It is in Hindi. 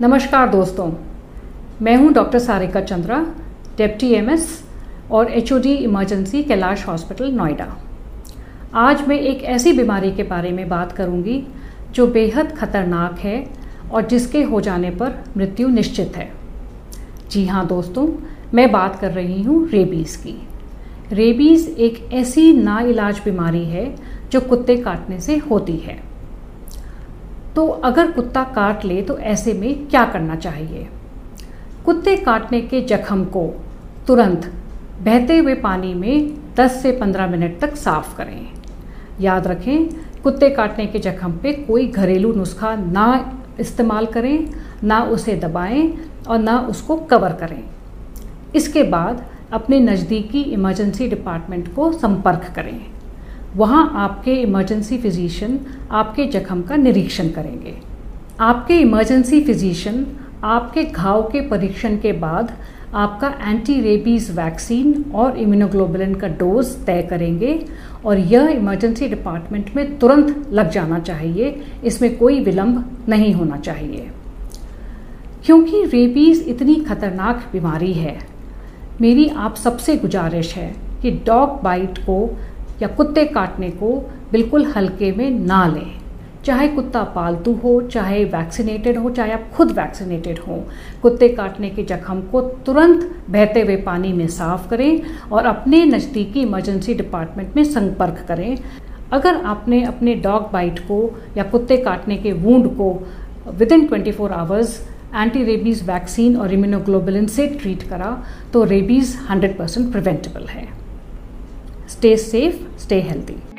नमस्कार दोस्तों, मैं हूँ doctor Sarika Chandra, deputy MS और HOD emergency Kailash hospital, Noida. आज मैं एक ऐसी बीमारी के बारे में बात करूँगी जो बेहद खतरनाक है और जिसके हो जाने पर मृत्यु निश्चित है। जी हाँ दोस्तों, मैं बात कर रही हूँ रेबीज़ की। रेबीज़ एक ऐसी नाइलाज बीमारी है जो कुत्ते काटने से होती है। तो अगर कुत्ता काट ले तो ऐसे में क्या करना चाहिए? कुत्ते काटने के जख्म को तुरंत बहते हुए पानी में 10 से 15 मिनट तक साफ़ करें। याद रखें, कुत्ते काटने के जख्म पे कोई घरेलू नुस्खा ना इस्तेमाल करें, ना उसे दबाएँ और ना उसको कवर करें। इसके बाद अपने नज़दीकी इमरजेंसी डिपार्टमेंट को संपर्क करें। वहाँ आपके इमरजेंसी फिजिशियन आपके जख्म का निरीक्षण करेंगे। आपके इमरजेंसी फिजिशियन आपके घाव के परीक्षण के बाद आपका एंटी रेबीज़ वैक्सीन और इम्यूनोग्लोबुलिन का डोज तय करेंगे और यह इमरजेंसी डिपार्टमेंट में तुरंत लग जाना चाहिए। इसमें कोई विलंब नहीं होना चाहिए। क्योंकि रेबीज़ इतनी खतरनाक बीमारी है, मेरी आप सबसे गुजारिश है कि डॉग बाइट को या कुत्ते काटने को बिल्कुल हल्के में ना लें। चाहे कुत्ता पालतू हो, चाहे वैक्सीनेटेड हो, चाहे आप खुद वैक्सीनेटेड हो, कुत्ते काटने के जख्म को तुरंत बहते हुए पानी में साफ़ करें और अपने नज़दीकी इमरजेंसी डिपार्टमेंट में संपर्क करें। अगर आपने अपने डॉग बाइट को या कुत्ते काटने के वूंड को within twenty four hours anti rabies vaccine और इम्यूनोग्लोबुलिन से ट्रीट करा तो रेबीज़ 100 परसेंट प्रिवेंटेबल है। Stay safe stay healthy